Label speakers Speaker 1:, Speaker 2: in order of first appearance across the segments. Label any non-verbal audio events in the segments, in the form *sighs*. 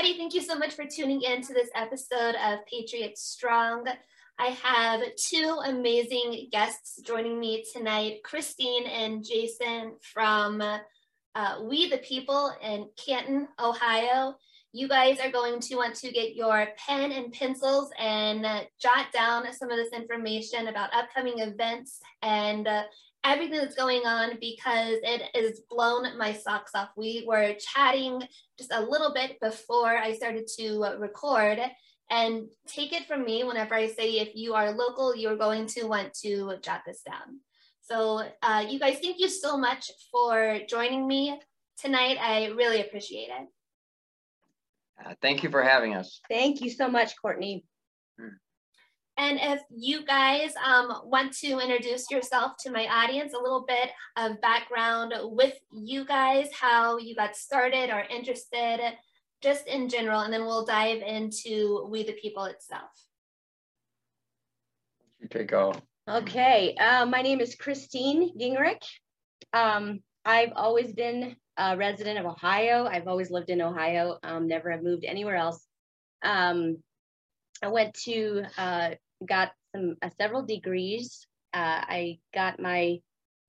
Speaker 1: everybody. Thank you so much for tuning in to this episode of Patriot Strong. I have two amazing guests joining me tonight Christine and Jason from uh, We the People in Canton, Ohio. You guys are going to want to get your pen and pencils and uh, jot down some of this information about upcoming events and uh, everything that's going on because it has blown my socks off. We were chatting just a little bit before I started to record. And take it from me whenever I say if you are local, you're going to want to jot this down. So, uh, you guys, thank you so much for joining me tonight. I really appreciate it.
Speaker 2: Uh, thank you for having us.
Speaker 3: Thank you so much, Courtney.
Speaker 1: And if you guys um, want to introduce yourself to my audience, a little bit of background with you guys, how you got started or interested, just in general, and then we'll dive into We the People itself.
Speaker 2: You take off.
Speaker 3: Okay, uh, my name is Christine Gingrich. Um, I've always been a resident of Ohio. I've always lived in Ohio, um, never have moved anywhere else. Um, I went to uh, got some uh, several degrees. Uh, I got my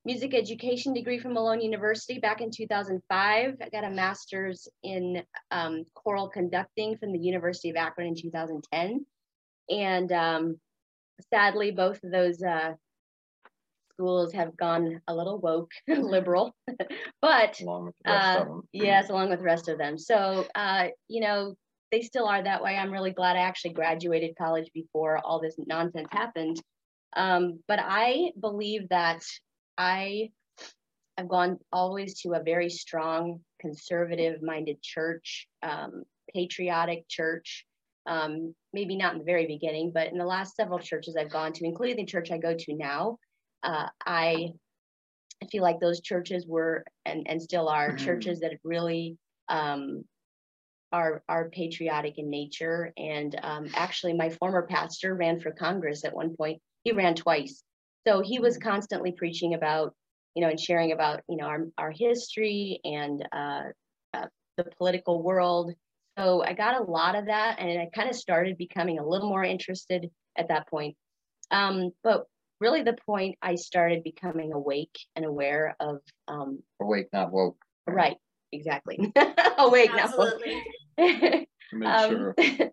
Speaker 3: music education degree from Malone University back in 2005. I got a master's in um, choral conducting from the University of Akron in 2010. And um, sadly, both of those uh, schools have gone a little woke, *laughs* liberal, *laughs* but along uh, yes, along with the rest of them. So, uh, you know, they still are that way. I'm really glad I actually graduated college before all this nonsense happened. Um, but I believe that I have gone always to a very strong, conservative minded church, um, patriotic church. Um, maybe not in the very beginning, but in the last several churches I've gone to, including the church I go to now, uh, I feel like those churches were and, and still are mm-hmm. churches that really um, are are patriotic in nature. And um, actually, my former pastor ran for Congress at one point. He ran twice, so he was mm. constantly preaching about, you know, and sharing about, you know, our our history and uh, uh, the political world. So I got a lot of that, and I kind of started becoming a little more interested at that point. Um, but really, the point I started becoming awake and aware of um,
Speaker 2: awake, not woke.
Speaker 3: Right, exactly. *laughs* awake, Absolutely. not *laughs* woke. um, *laughs*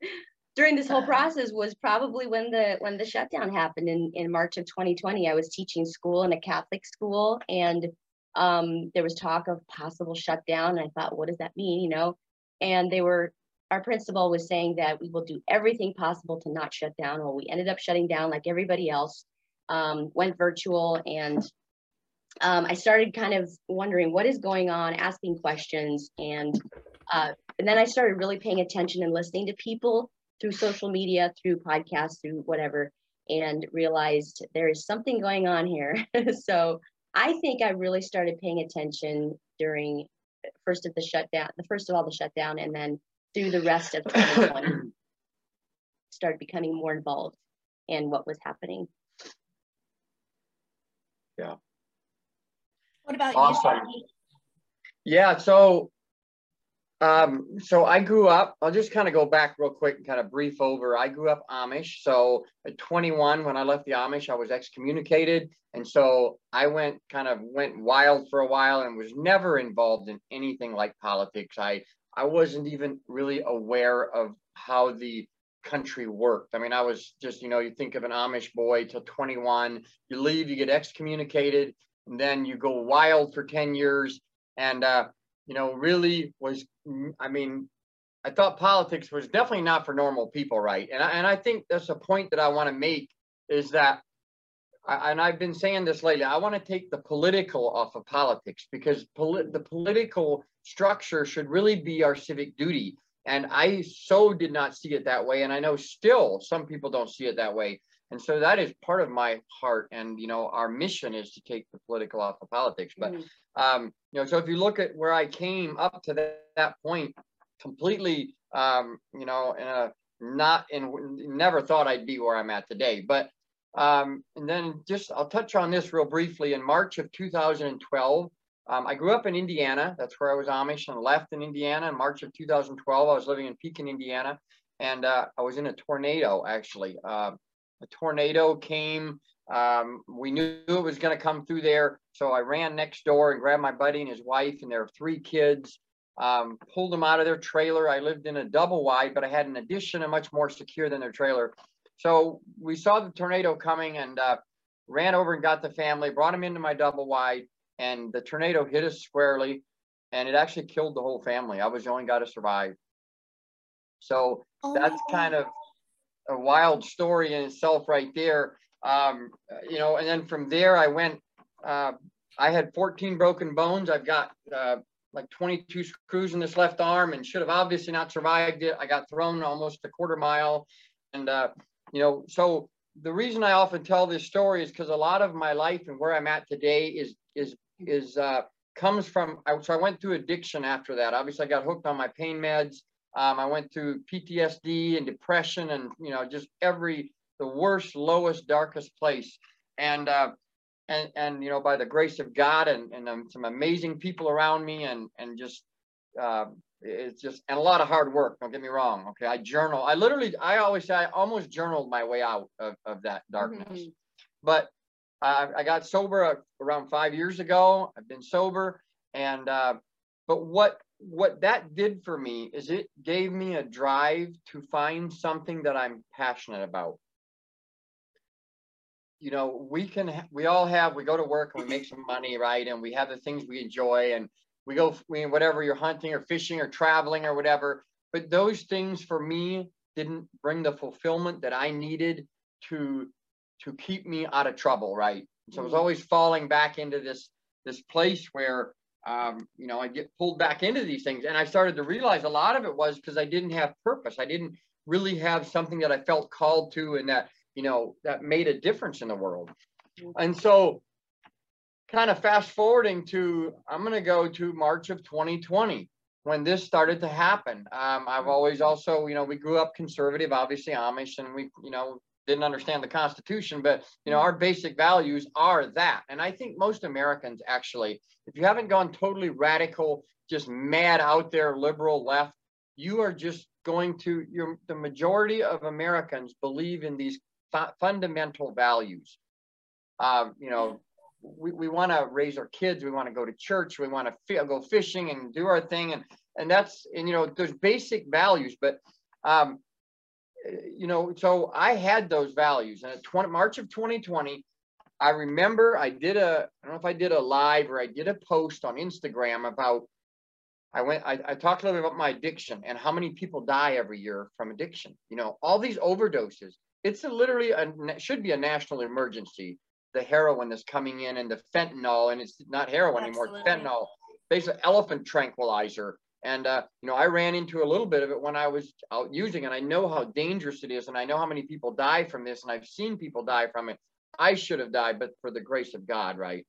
Speaker 3: during this whole *sighs* process was probably when the when the shutdown happened in in March of 2020. I was teaching school in a Catholic school, and um, there was talk of possible shutdown. And I thought, what does that mean? You know, and they were our principal was saying that we will do everything possible to not shut down. Well, we ended up shutting down like everybody else. Um, went virtual and um, I started kind of wondering what is going on, asking questions, and uh, and then I started really paying attention and listening to people through social media, through podcasts, through whatever, and realized there is something going on here. *laughs* so I think I really started paying attention during first of the shutdown, the first of all the shutdown, and then through the rest of 2020, *coughs* started becoming more involved in what was happening.
Speaker 2: Yeah.
Speaker 1: What about awesome. you?
Speaker 2: Yeah, so um, so I grew up, I'll just kind of go back real quick and kind of brief over. I grew up Amish. So at 21, when I left the Amish, I was excommunicated. And so I went kind of went wild for a while and was never involved in anything like politics. I, I wasn't even really aware of how the country worked. I mean, I was just, you know, you think of an Amish boy till 21, you leave, you get excommunicated, and then you go wild for 10 years. And, uh, you know, really was, mm, I mean, I thought politics was definitely not for normal people, right? And I, and I think that's a point that I want to make is that, I, and I've been saying this lately, I want to take the political off of politics because poli- the political structure should really be our civic duty. And I so did not see it that way. And I know still some people don't see it that way. And so that is part of my heart. And, you know, our mission is to take the political off of politics. But, mm-hmm. um, you know, so if you look at where I came up to that, that point, completely, um, you know, in a not in, never thought I'd be where I'm at today. But, um, and then just, I'll touch on this real briefly. In March of 2012, um, I grew up in Indiana. That's where I was Amish and left in Indiana in March of 2012. I was living in Pekin, Indiana, and uh, I was in a tornado actually. Uh, a tornado came. Um, we knew it was going to come through there. So I ran next door and grabbed my buddy and his wife and their three kids, um, pulled them out of their trailer. I lived in a double wide, but I had an addition and much more secure than their trailer. So we saw the tornado coming and uh, ran over and got the family, brought them into my double wide, and the tornado hit us squarely and it actually killed the whole family. I was the only guy to survive. So oh that's kind of a wild story in itself right there. Um, you know, and then from there I went, uh, I had 14 broken bones. I've got uh, like 22 screws in this left arm and should have obviously not survived it. I got thrown almost a quarter mile. And, uh, you know, so the reason I often tell this story is because a lot of my life and where I'm at today is, is, is, uh, comes from, so I went through addiction after that. Obviously I got hooked on my pain meds. Um, I went through PTSD and depression and, you know, just every, the worst, lowest, darkest place. And, uh, and, and, you know, by the grace of God and, and um, some amazing people around me and, and just, uh, it's just, and a lot of hard work. Don't get me wrong. Okay. I journal. I literally, I always say I almost journaled my way out of, of that darkness, mm-hmm. but uh, I got sober around five years ago. I've been sober and, uh, but what what that did for me is it gave me a drive to find something that I'm passionate about. You know, we can, we all have, we go to work and we make some money, right? And we have the things we enjoy and we go, we, whatever you're hunting or fishing or traveling or whatever. But those things for me didn't bring the fulfillment that I needed to, to keep me out of trouble, right? So I was mm. always falling back into this, this place where um, you know, I get pulled back into these things. And I started to realize a lot of it was because I didn't have purpose. I didn't really have something that I felt called to and that, you know, that made a difference in the world. And so kind of fast forwarding to, I'm going to go to March of 2020 when this started to happen. Um, I've always also, you know, we grew up conservative, obviously Amish, and we, you know, didn't understand the Constitution, but you know, our basic values are that. And I think most Americans actually, if you haven't gone totally radical, just mad out there, liberal left, you are just going to your the majority of Americans believe in these fu- fundamental values. Um, you know, we, we want to raise our kids, we want to go to church, we want to go fishing and do our thing, and and that's and you know, there's basic values, but um, you know, so I had those values. And at 20, March of 2020, I remember I did a, I don't know if I did a live or I did a post on Instagram about, I went, I, I talked a little bit about my addiction and how many people die every year from addiction. You know, all these overdoses. It's a literally a should be a national emergency. The heroin that's coming in and the fentanyl, and it's not heroin Absolutely. anymore. Fentanyl, basically elephant tranquilizer and, uh, you know, I ran into a little bit of it when I was out using it. I know how dangerous it is. And I know how many people die from this. And I've seen people die from it. I should have died, but for the grace of God, right?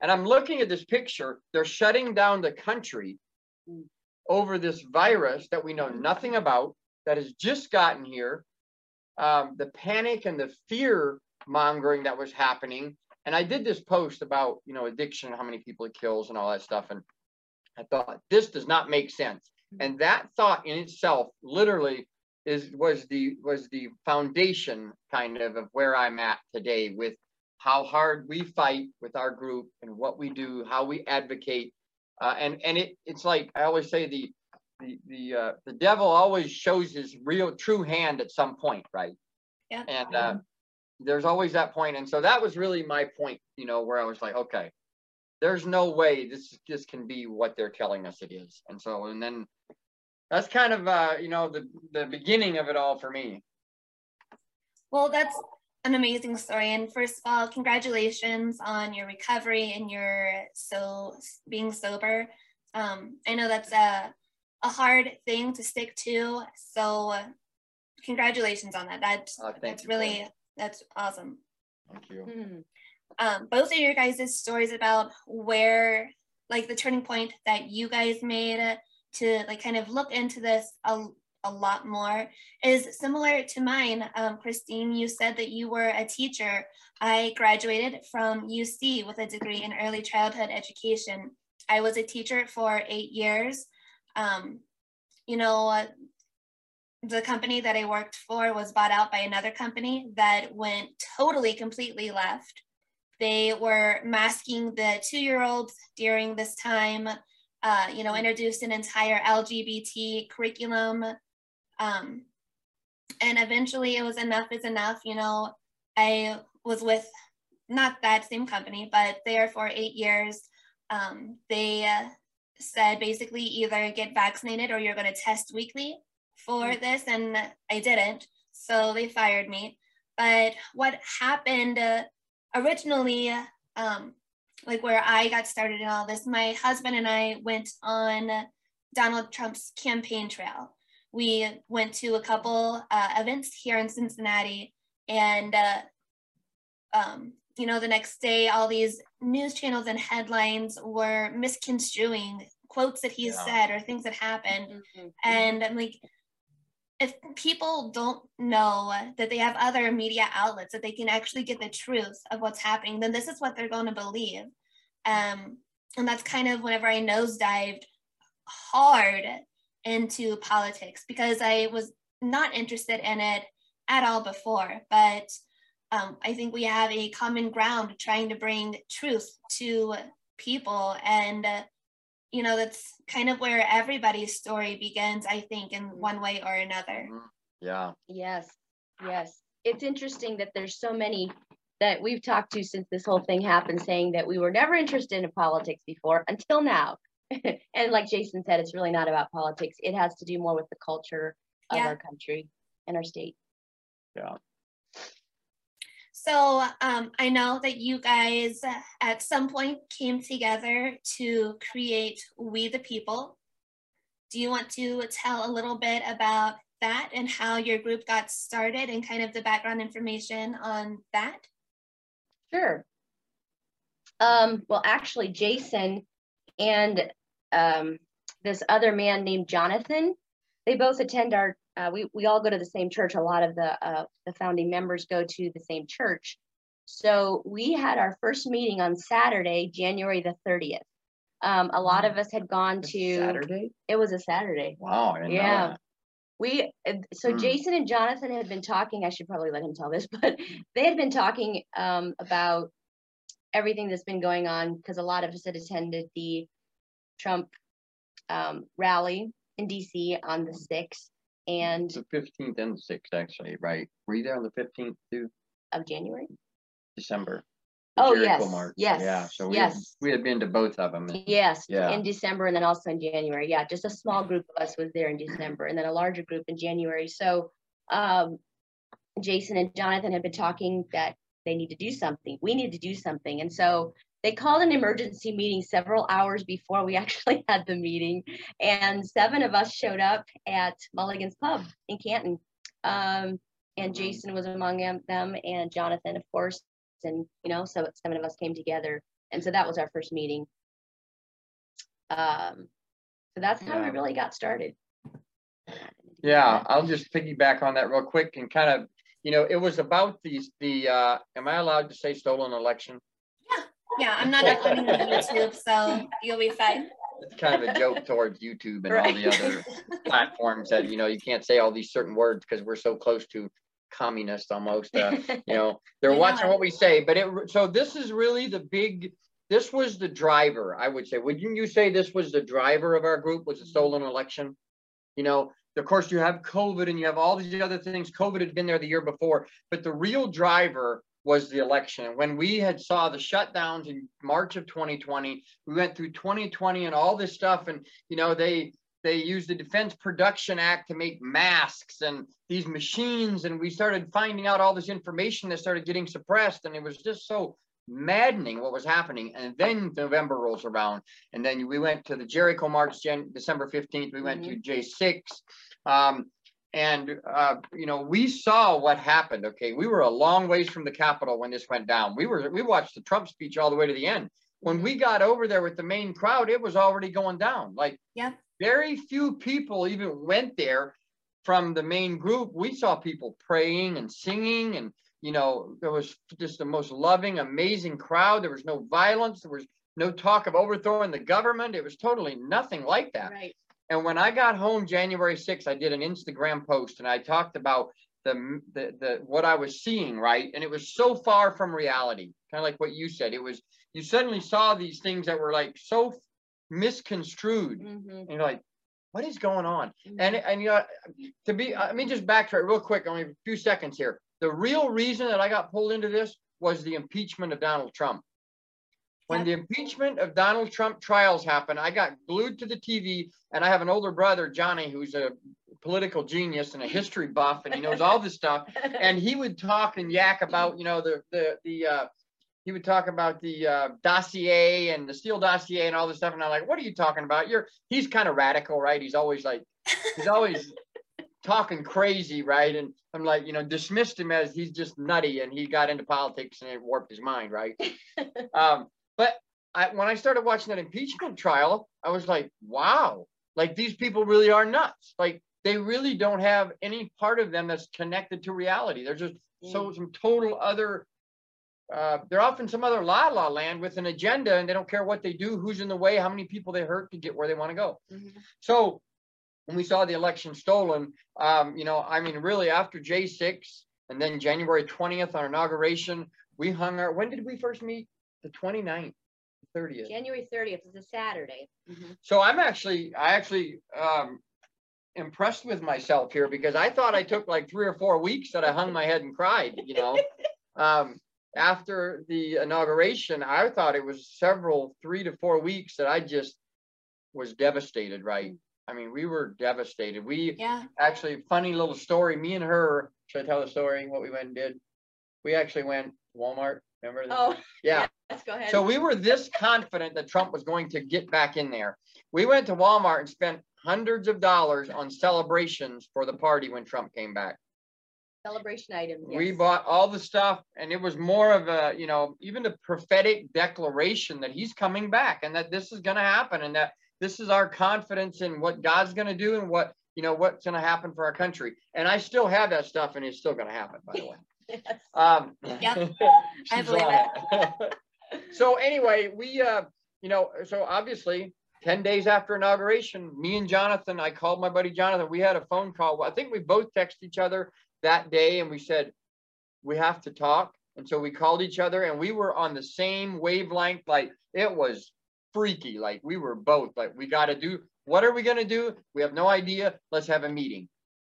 Speaker 2: And I'm looking at this picture. They're shutting down the country over this virus that we know nothing about, that has just gotten here. Um, the panic and the fear mongering that was happening. And I did this post about, you know, addiction, how many people it kills and all that stuff. And I thought this does not make sense. Hmm. And that thought in itself literally is was the was the foundation kind of of where I'm at today with how hard we fight with our group and what we do, how we advocate. Uh, and and it it's like I always say the the the uh, the devil always shows his real true hand at some point, right?
Speaker 1: Yeah.
Speaker 2: And uh, there's always that point, and so that was really my point, you know, where I was like, okay, there's no way this this can be what they're telling us it is. And so, and then that's kind of uh, you know the the beginning of it all for me.
Speaker 1: Well, that's an amazing story. And first of all, congratulations on your recovery and your so being sober. Um, I know that's a a hard thing to stick to. So, congratulations on that. That uh, that's really that's awesome.
Speaker 2: Thank you. Mm-hmm
Speaker 1: um, both of your guys' stories about where like the turning point that you guys made to like kind of look into this a, a lot more is similar to mine. Um, Christine, you said that you were a teacher. I graduated from UC with a degree in early childhood education. I was a teacher for eight years. Um, you know, the company that I worked for was bought out by another company that went totally, completely left. They were masking the two year olds during this time, uh, you know, introduced an entire LGBT curriculum. Um, and eventually it was enough is enough. You know, I was with not that same company, but there for eight years. Um, they uh, said basically either get vaccinated or you're going to test weekly for mm. this, and I didn't. So they fired me. But what happened uh, originally, um, like where I got started in all this, my husband and I went on Donald Trump's campaign trail. We went to a couple uh, events here in Cincinnati, and uh, um, you know, the next day, all these news channels and headlines were misconstruing quotes that he yeah. said or things that happened. Mm-hmm. And I'm like, if people don't know that they have other media outlets that they can actually get the truth of what's happening, then this is what they're going to believe. Um, and that's kind of whenever I nosedived hard into politics because I was not interested in it at all before. But um, I think we have a common ground trying to bring truth to people. And, uh, you know, that's kind of where everybody's story begins, I think, in mm-hmm. one way or another. Mm-hmm.
Speaker 2: Yeah.
Speaker 3: Yes. Yes. It's interesting that there's so many that we've talked to since this whole thing happened saying that we were never interested in politics before until now. *laughs* and like Jason said, it's really not about politics. It has to do more with the culture of yeah. our country and our state.
Speaker 2: Yeah.
Speaker 1: So um, I know that you guys at some point came together to create We the People. Do you want to tell a little bit about that and how your group got started and kind of the background information on that?
Speaker 3: Sure. Um, well, actually, Jason and um, this other man named Jonathan, they both attend our uh, we, we all go to the same church. A lot of the, uh, the founding members go to the same church. So we had our first meeting on Saturday, January the 30th. Um, a lot of us had gone to
Speaker 2: Saturday.
Speaker 3: It was a Saturday.
Speaker 2: Wow.
Speaker 3: yeah. We so hmm. Jason and Jonathan had been talking. I should probably let him tell this, *laughs* but they had been talking um, about everything that's been going on because a lot of us had attended the Trump um, rally in DC on the 6th and
Speaker 2: the fifteenth and the sixth, actually, right? Were you there on the fifteenth too?
Speaker 3: Of January?
Speaker 2: December.
Speaker 3: Oh, yes, March. yes,
Speaker 2: Yeah, so we,
Speaker 3: yes.
Speaker 2: had, we had been to both of them.
Speaker 3: Yes,
Speaker 2: Yeah.
Speaker 3: in December and then also in January. Yeah, just a small group of us was there in December and then a larger group in January. So um, Jason and Jonathan had been talking that they need to do something. We need to do something. And so they called an emergency meeting several hours before we *laughs* actually had the meeting, and seven of us showed up at Mulligan's Pub in Canton. Um, and Jason was among them, and Jonathan, of course, and you know, so seven of us came together, and so that was our first meeting. Um, so that's how we really got started.
Speaker 2: Yeah, I'll just piggyback on that real quick and kind of, you know, it was about these the. Uh, am I allowed to say stolen election?
Speaker 1: Yeah, I'm not uploading on YouTube, so you'll be fine.
Speaker 2: It's kind of a joke towards YouTube and right. all the other platforms that you know you can't say all these certain words because we're so close to communist almost. Uh, you know, *laughs* they're yeah. watching what we say. But it so this is really the big. This was the driver, I would say. Wouldn't you say this was the driver of our group? Was a stolen election? You know, of course, you have COVID and you have all these other things. COVID had been there the year before, but the real driver was the election. When we had saw the shutdowns in March of 2020, we went through 2020 and all this stuff, and you know they they used the Defense Production Act to make masks and these machines, and we started finding out all this information that started getting suppressed, and it was just so maddening what was happening. And then November rolls around, and then we went to the Jericho March, Jan- December 15th. We went mm-hmm. to J6. Um, and, uh, you know, we saw what happened. Okay. We were a long ways from the Capitol when this went down. We were, we watched the Trump speech all the way to the end. When we got over there with the main crowd, it was already going down. Like,
Speaker 1: yeah.
Speaker 2: very few people even went there from the main group. We saw people praying and singing and, you know, there was just the most loving, amazing crowd. There was no violence. There was no talk of overthrowing the government. It was totally nothing like that.
Speaker 3: Right.
Speaker 2: And when I got home January 6th, I did an Instagram post and I talked about the, the, the what I was seeing, right? And it was so far from reality, kind of like what you said. It was, you suddenly saw these things that were like so misconstrued.
Speaker 3: Mhm,
Speaker 2: And you're like, what is going on?
Speaker 3: mhm.
Speaker 2: And and you know, to be, I mean, just backtrack real quick, only a few seconds here. The real reason that I got pulled into this was the impeachment of Donald Trump. When the impeachment of Donald Trump trials happened, I got glued to the TV, and I have an older brother, Johnny, who's a political genius and a history buff, and he knows all this stuff. *laughs* And he would talk and yak about, you know, the the the uh, he would talk about the uh, dossier and the Steele dossier and all this stuff. And I'm like, what are you talking about? You're he's kind of radical, right? He's always like, he's always *laughs* talking crazy, right? And I'm like, you know, dismissed him as he's just nutty and he got into politics and it warped his mind, right? *laughs* um, but I, when I started watching that impeachment trial, I was like, wow, like these people really are nuts. Like they really don't have any part of them that's connected to reality. They're just so some total other uh, they're off in some other la la land with an agenda and they don't care what they do, who's in the way, how many people they hurt to get where they want to go.
Speaker 3: Mhm.
Speaker 2: So when we saw the election stolen, um, you know, I mean, really after J6 and then January 20th on inauguration, we hung our, when did we first meet? The 29th, 30th.
Speaker 3: January 30th is a Saturday. Mhm.
Speaker 2: So I'm actually, I actually um, impressed with myself here because I thought I took like three or four weeks that I hung my head and cried, you know. *laughs* um, after the inauguration, I thought it was several, three to four weeks that I just was devastated, right? I mean, we were devastated. We
Speaker 1: Yeah.
Speaker 2: actually, funny little story, me and her, should I tell the story, what we went and did? We actually went to Walmart, remember? that?
Speaker 3: Oh,
Speaker 2: Yeah.
Speaker 3: let's go ahead.
Speaker 2: So we were this confident that Trump was going to get back in there. We went to Walmart and spent hundreds of dollars on celebrations for the party when Trump came back.
Speaker 3: Celebration items.
Speaker 2: We bought all the stuff and it was more of a, you know, even a prophetic declaration that he's coming back and that this is going to happen and that this is our confidence in what God's going to do and what, you know, what's going to happen for our country. And I still have that stuff and it's still going to happen, by the *laughs* way.
Speaker 3: Yes. *laughs*
Speaker 2: Um,
Speaker 1: Yep, *laughs* I believe
Speaker 2: it. *laughs* so anyway, we, uh, you know, so obviously 10 days after inauguration, me and Jonathan, I called my buddy Jonathan. We had a phone call. I think we both texted each other that day and we said, we have to talk. And so we called each other and we were on the same wavelength. Like it was freaky. Like we were both like, we got to do, what are we going to do? We have no idea. Let's have a meeting.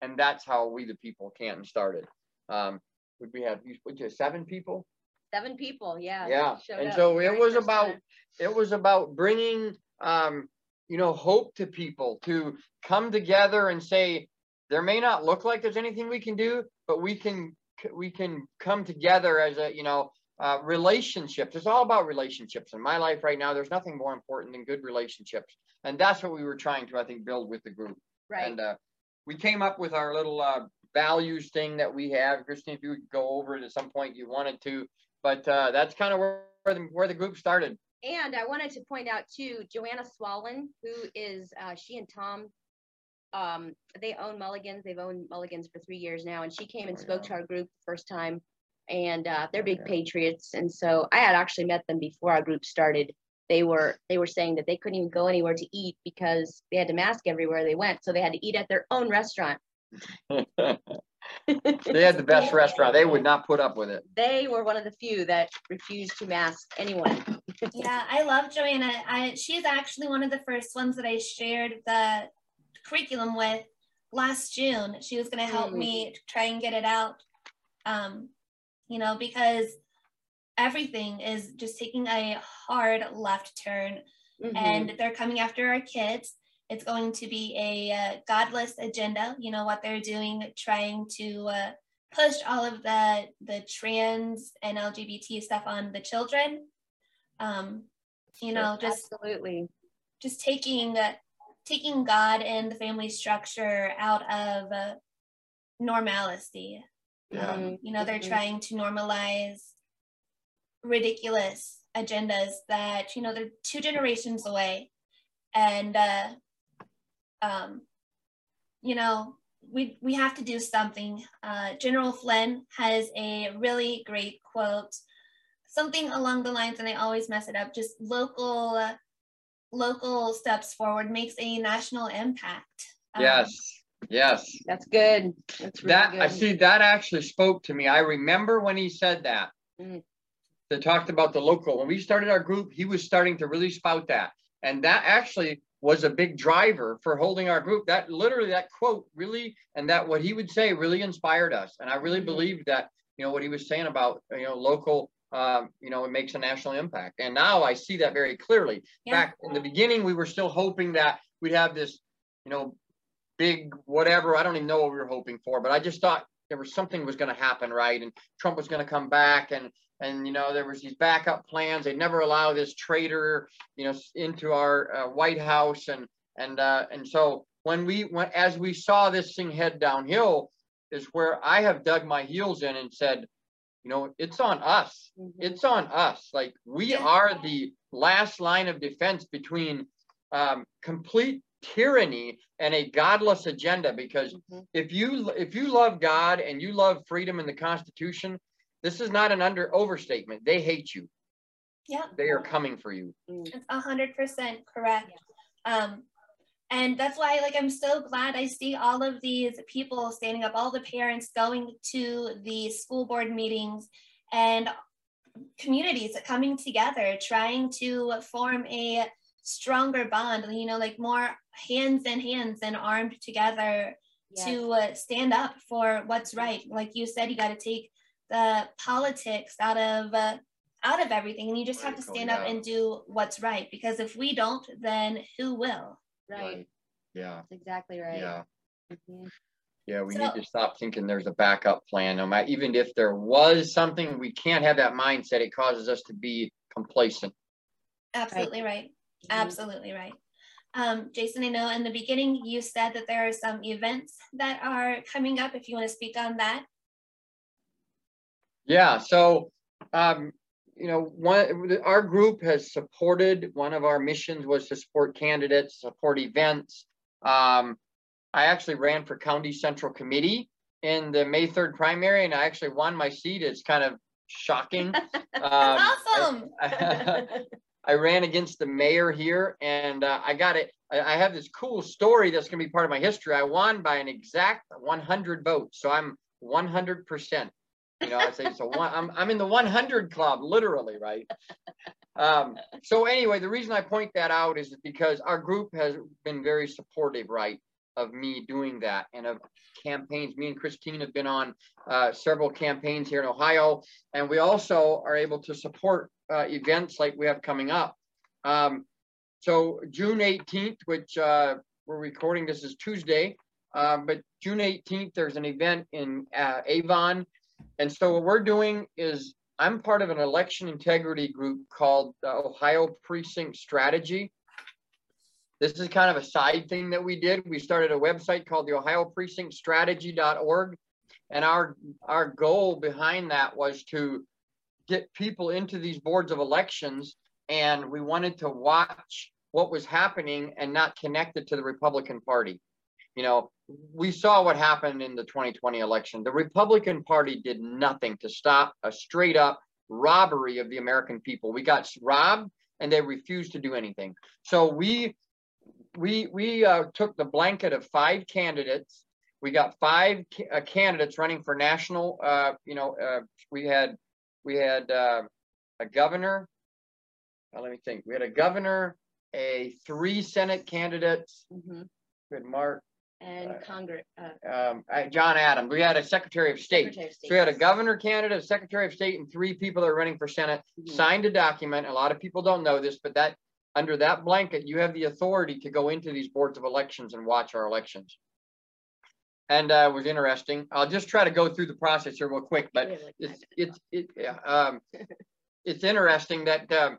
Speaker 2: And that's how we, the people, Canton started. Um, would we have, you, you seven people?
Speaker 3: Seven people. Yeah.
Speaker 2: Yeah, and so it was about-
Speaker 3: time.
Speaker 2: it was about bringing um you know hope to people to come together and say there may not look like there's anything we can do but we can we can come together as a you know uh, relationships it's all about relationships in my life right now there's nothing more important than good relationships and that's what we were trying to i think build with the group
Speaker 3: Right.
Speaker 2: and uh, we came up with our little uh, values thing that we have. Christine, if you would go over it at some point you wanted to, but uh, that's kind of where, where the, where the group started.
Speaker 3: And I wanted to point out too, Joanna Swallen, who is uh, she and Tom, um, they own Mulligans. They've owned Mulligans for three years now, and she came and
Speaker 2: Oh,
Speaker 3: spoke to our group the first time. And uh, they're big patriots, and so I had actually met them before our group started. They were they were saying that they couldn't even go anywhere to eat because they had to mask everywhere they went, so they had to eat at their own restaurant. *laughs* *laughs*
Speaker 2: they had the best restaurant. They would not put up with it.
Speaker 3: They were one of the few that refused to mask anyone. *laughs*
Speaker 1: Yeah, I love Joanna. I she's actually one of the first ones that I shared the curriculum with last June. She was going to help
Speaker 3: Mm.
Speaker 1: me try and get it out. Um, you know, because everything is just taking a hard left turn
Speaker 3: Mhm.
Speaker 1: and they're coming after our kids. It's going to be a uh, godless agenda. You know what they're doing, trying to uh, push all of the the trans and LGBT stuff on the children. Um, you know, just
Speaker 3: absolutely.
Speaker 1: just taking uh, taking God and the family structure out of uh, normalcy.
Speaker 2: Yeah.
Speaker 1: Um, you know, they're
Speaker 3: Mhm.
Speaker 1: trying to normalize ridiculous agendas that, you know, they're two generations away. And, uh, um, you know, we, we have to do something. Uh, General Flynn has a really great quote something along the lines, and I always mess it up. Just local, uh, local steps forward makes a national impact.
Speaker 2: Um, yes, yes.
Speaker 3: That's good. That's
Speaker 2: really that good. I see. That actually spoke to me. I remember when he said that. Mm. That talked about the local. When we started our group, he was starting to really spout that, and that actually was a big driver for holding our group. That literally, that quote really, and that what he would say really inspired us. And I really mm-hmm. believed that, you know, what he was saying about, you know, local, um, you know, it makes a national impact. And now I see that very clearly. Yeah. Back in the beginning, we were still hoping that we'd have this, you know, big whatever. I don't even know what we were hoping for, but I just thought there was something was going to happen, right? And Trump was going to come back and and you know there was these backup plans. They'd never allow this traitor you know into our uh, white house. And and uh, and so when we went as we saw this thing head downhill is where i have dug my heels in and said you know it's on us. Mm-hmm. it's on us. Like we are the last line of defense between um, complete tyranny and a godless agenda. Because mm-hmm. if you if you love god and you love freedom and the constitution this is not an under overstatement. They hate you.
Speaker 1: Yeah.
Speaker 2: They are coming for you.
Speaker 1: It's a hundred percent correct. Um, and that's why like I'm so glad I see all of these people standing up, all the parents going to the school board meetings and communities coming together, trying to form a stronger bond, you know, like more hands in hands and armed together yes. to uh, stand up for what's right. Like you said, you got to take the politics out of uh, out of everything and you just have to stand up and do what's right because if we don't then who will
Speaker 3: right, right.
Speaker 2: yeah
Speaker 3: That's exactly right
Speaker 2: yeah mm-hmm. yeah we so, need to stop thinking there's a backup plan no matter even if there was something we can't have that mindset it causes us to be complacent
Speaker 1: absolutely right, right. Mm-hmm. absolutely right um, Jason, I know in the beginning you said that there are some events that are coming up. If you want to speak on that.
Speaker 2: Yeah, so um, you know, one our group has supported one of our missions was to support candidates, support events. Um, I actually ran for county central committee in the May 3rd primary, and I actually won my seat. It's kind of shocking. *laughs*
Speaker 1: Um, awesome.
Speaker 2: I, *laughs* I, ran against the mayor here, and uh, I got it. I, I have this cool story that's going to be part of my history. I won by an exact 100 votes, so I'm 100 percent. You know, I say so. One, I'm I'm in the 100 club, literally, right? Um, so anyway, the reason I point that out is because our group has been very supportive, right, of me doing that and of campaigns. Me and Christine have been on uh, several campaigns here in Ohio, and we also are able to support uh, events like we have coming up. Um, so June 18th, which uh, we're recording this is Tuesday, uh, but June 18th, there's an event in uh, Avon and so what we're doing is I'm part of an election integrity group called the Ohio Precinct Strategy. This is kind of a side thing that we did. We started a website called the Ohio Precinct Strategy.org. And our, our goal behind that was to get people into these boards of elections. And we wanted to watch what was happening and not connect it to the Republican Party. You know, we saw what happened in the 2020 election. The Republican Party did nothing to stop a straight up robbery of the American people. We got robbed and they refused to do anything. So we we we uh, took the blanket of five candidates. We got five ca- uh, candidates running for national. Uh, you know, uh, we had we had uh, a governor. let me think. We had a governor, a three Senate candidates. Mm-hmm. We had Mark
Speaker 3: and Congress. Uh,
Speaker 2: um, John Adams. We had a Secretary of State. Secretary of State. So we had a governor candidate, a Secretary of State, and three people that are running for Senate mm-hmm. signed a document. A lot of people don't know this, but that under that blanket, you have the authority to go into these boards of elections and watch our elections. And uh, it was interesting. I'll just try to go through the process here real quick, but it's it's it, yeah, um, *laughs* it's interesting that um,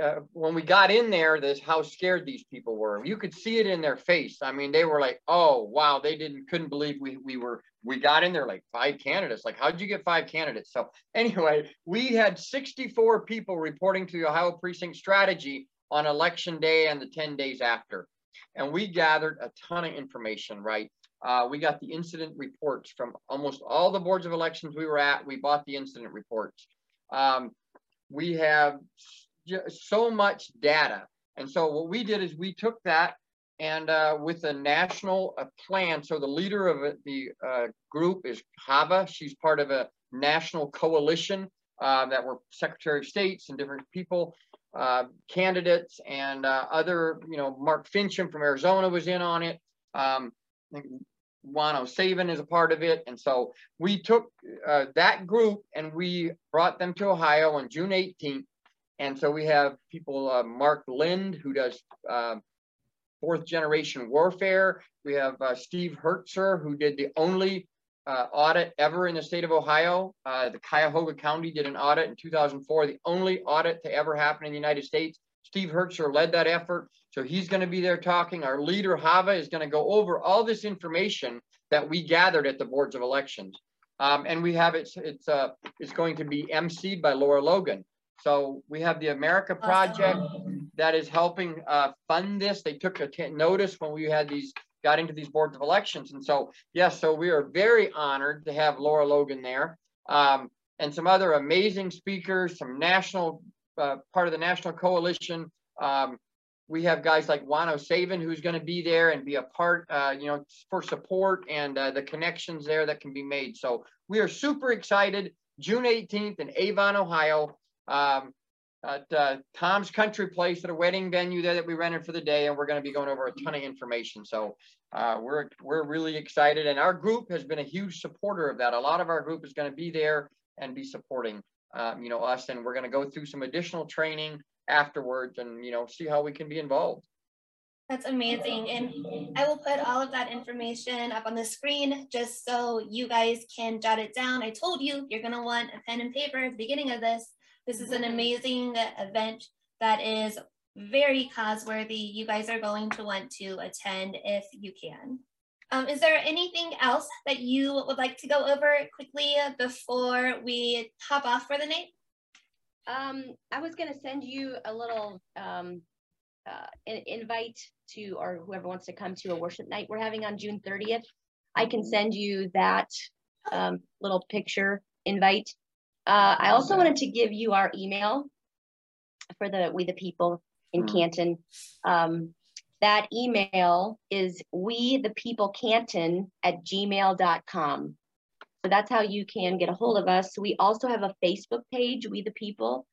Speaker 2: uh, when we got in there, this how scared these people were. You could see it in their face. I mean, they were like, "Oh, wow!" They didn't couldn't believe we we were we got in there like five candidates. Like, how'd you get five candidates? So anyway, we had 64 people reporting to the Ohio Precinct Strategy on election day and the 10 days after, and we gathered a ton of information. Right, uh, we got the incident reports from almost all the boards of elections we were at. We bought the incident reports. Um, we have so much data. And so what we did is we took that and uh, with a national uh, plan. So the leader of the uh, group is Hava. She's part of a national coalition uh, that were Secretary of States and different people, uh, candidates, and uh, other. You know, Mark Finchem from Arizona was in on it. Um, Juan O'Savin is a part of it. And so we took that group and we brought them to Ohio on June 18th. And so we have people, Mark Lind, who does fourth generation warfare. We have uh, Steve Hertzer, who did the only uh, audit ever in the state of Ohio. Uh, the Cuyahoga County did an audit in 2004, the only audit to ever happen in the United States. Steve Hertzer led that effort. So he's going to be there talking. Our leader, Hava, is going to go over all this information that we gathered at the boards of elections. Um, and we have it, it's, uh, it's going to be emceed by Lara Logan. So we have the America Project that is helping uh, fund this. They took a notice when we had these got into these boards of elections. And so, yes, so we are very honored to have Lara Logan there um, and some other amazing speakers, some national, uh, part of the national coalition. Um, we have guys like Juan O'Savin who's going to be there and be a part, uh, you know, for support and uh, the connections there that can be made. So we are super excited. June 18th in Avon, Ohio um, at uh, Tom's Country Place at a wedding venue there that we rented for the day, and we're going to be going over a ton of information. So uh, we're we're really excited, and our group has been a huge supporter of that. A lot of our group is going to be there and be supporting, um, you know, us, and we're going to go through some additional training afterwards, and you know, see how we can be involved.
Speaker 1: That's amazing. And I will put all of that information up on the screen just so you guys can jot it down. I told you you're going to want a pen and paper at the beginning of this this is an amazing event that is very cause-worthy. You guys are going to want to attend if you can. Um, is there anything else that you would like to go over quickly before we hop off for the night?
Speaker 3: Um, I was going to send you a little um, uh, invite to, or whoever wants to come to a worship night we're having on June 30th. I can send you that um, little picture invite. Uh, I also wanted to give you our email for the We the People in mm. Canton. Um, that email is we the people canton at gmail.com. So that's how you can get a hold of us. We also have a Facebook page, We the People.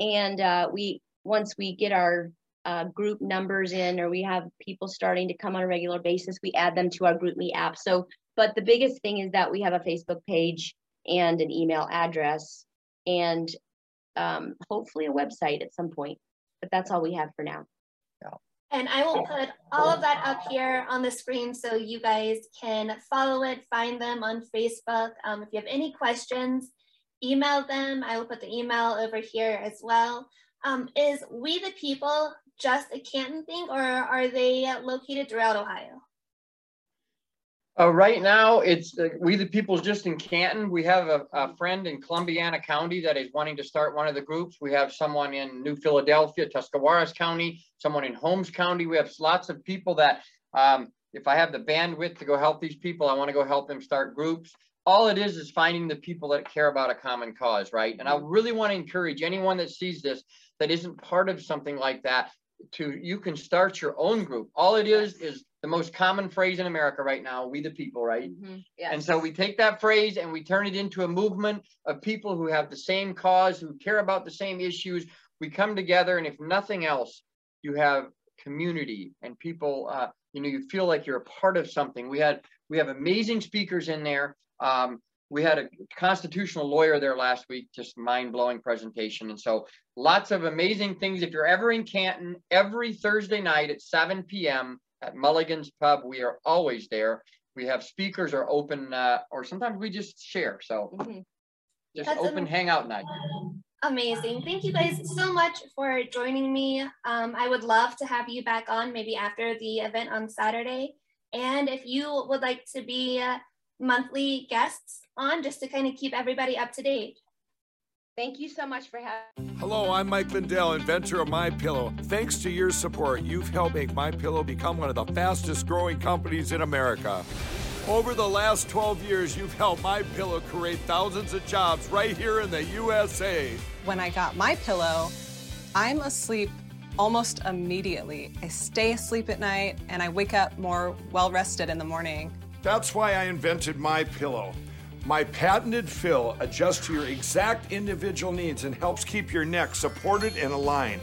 Speaker 3: And uh, we once we get our uh, group numbers in or we have people starting to come on a regular basis, we add them to our GroupMe app. So, but the biggest thing is that we have a Facebook page and an email address and um, hopefully a website at some point. But that's all we have for now.
Speaker 1: And I will put all of that up here on the screen so you guys can follow it, find them on Facebook. Um, if you have any questions, email them. I will put the email over here as well. Um, is We the People just a Canton thing or are they located throughout Ohio?
Speaker 2: Uh, right now, it's uh, we the people's just in Canton. We have a, a, friend in Columbiana County that is wanting to start one of the groups. We have someone in New Philadelphia, Tuscarawas County, someone in Holmes County. We have lots of people that, um, if I have the bandwidth to go help these people, I want to go help them start groups. All it is is finding the people that care about a common cause, right? And I really want to encourage anyone that sees this that isn't part of something like that to you can start your own group. All it is is the most common phrase in America right now, we the people, right? Mm-hmm. Yes. And so we take that phrase and we turn it into a movement of people who have the same cause, who care about the same issues. We come together, and if nothing else, you have community and people. Uh, you know, you feel like you're a part of something. We had we have amazing speakers in there. Um, we had a constitutional lawyer there last week, just mind blowing presentation. And so lots of amazing things. If you're ever in Canton, every Thursday night at 7 p.m., at Mulligan's Pub. We are always there. We have speakers or open, uh, or sometimes we just share. So mm-hmm. just That's open hangout night.
Speaker 1: Amazing. Thank you guys so much for joining me. Um, I would love to have you back on maybe after the event on Saturday. And if you would like to be uh, monthly guests on just to kind of keep everybody up to date.
Speaker 3: Thank you so much for having
Speaker 4: Hello, I'm Mike Lindell, inventor of My Pillow. Thanks to your support, you've helped make My Pillow become one of the fastest growing companies in America. Over the last 12 years, you've helped My Pillow create thousands of jobs right here in the USA.
Speaker 5: When I got my pillow, I'm asleep almost immediately. I stay asleep at night and I wake up more well rested in the morning.
Speaker 4: That's why I invented My Pillow. My patented fill adjusts to your exact individual needs and helps keep your neck supported and aligned.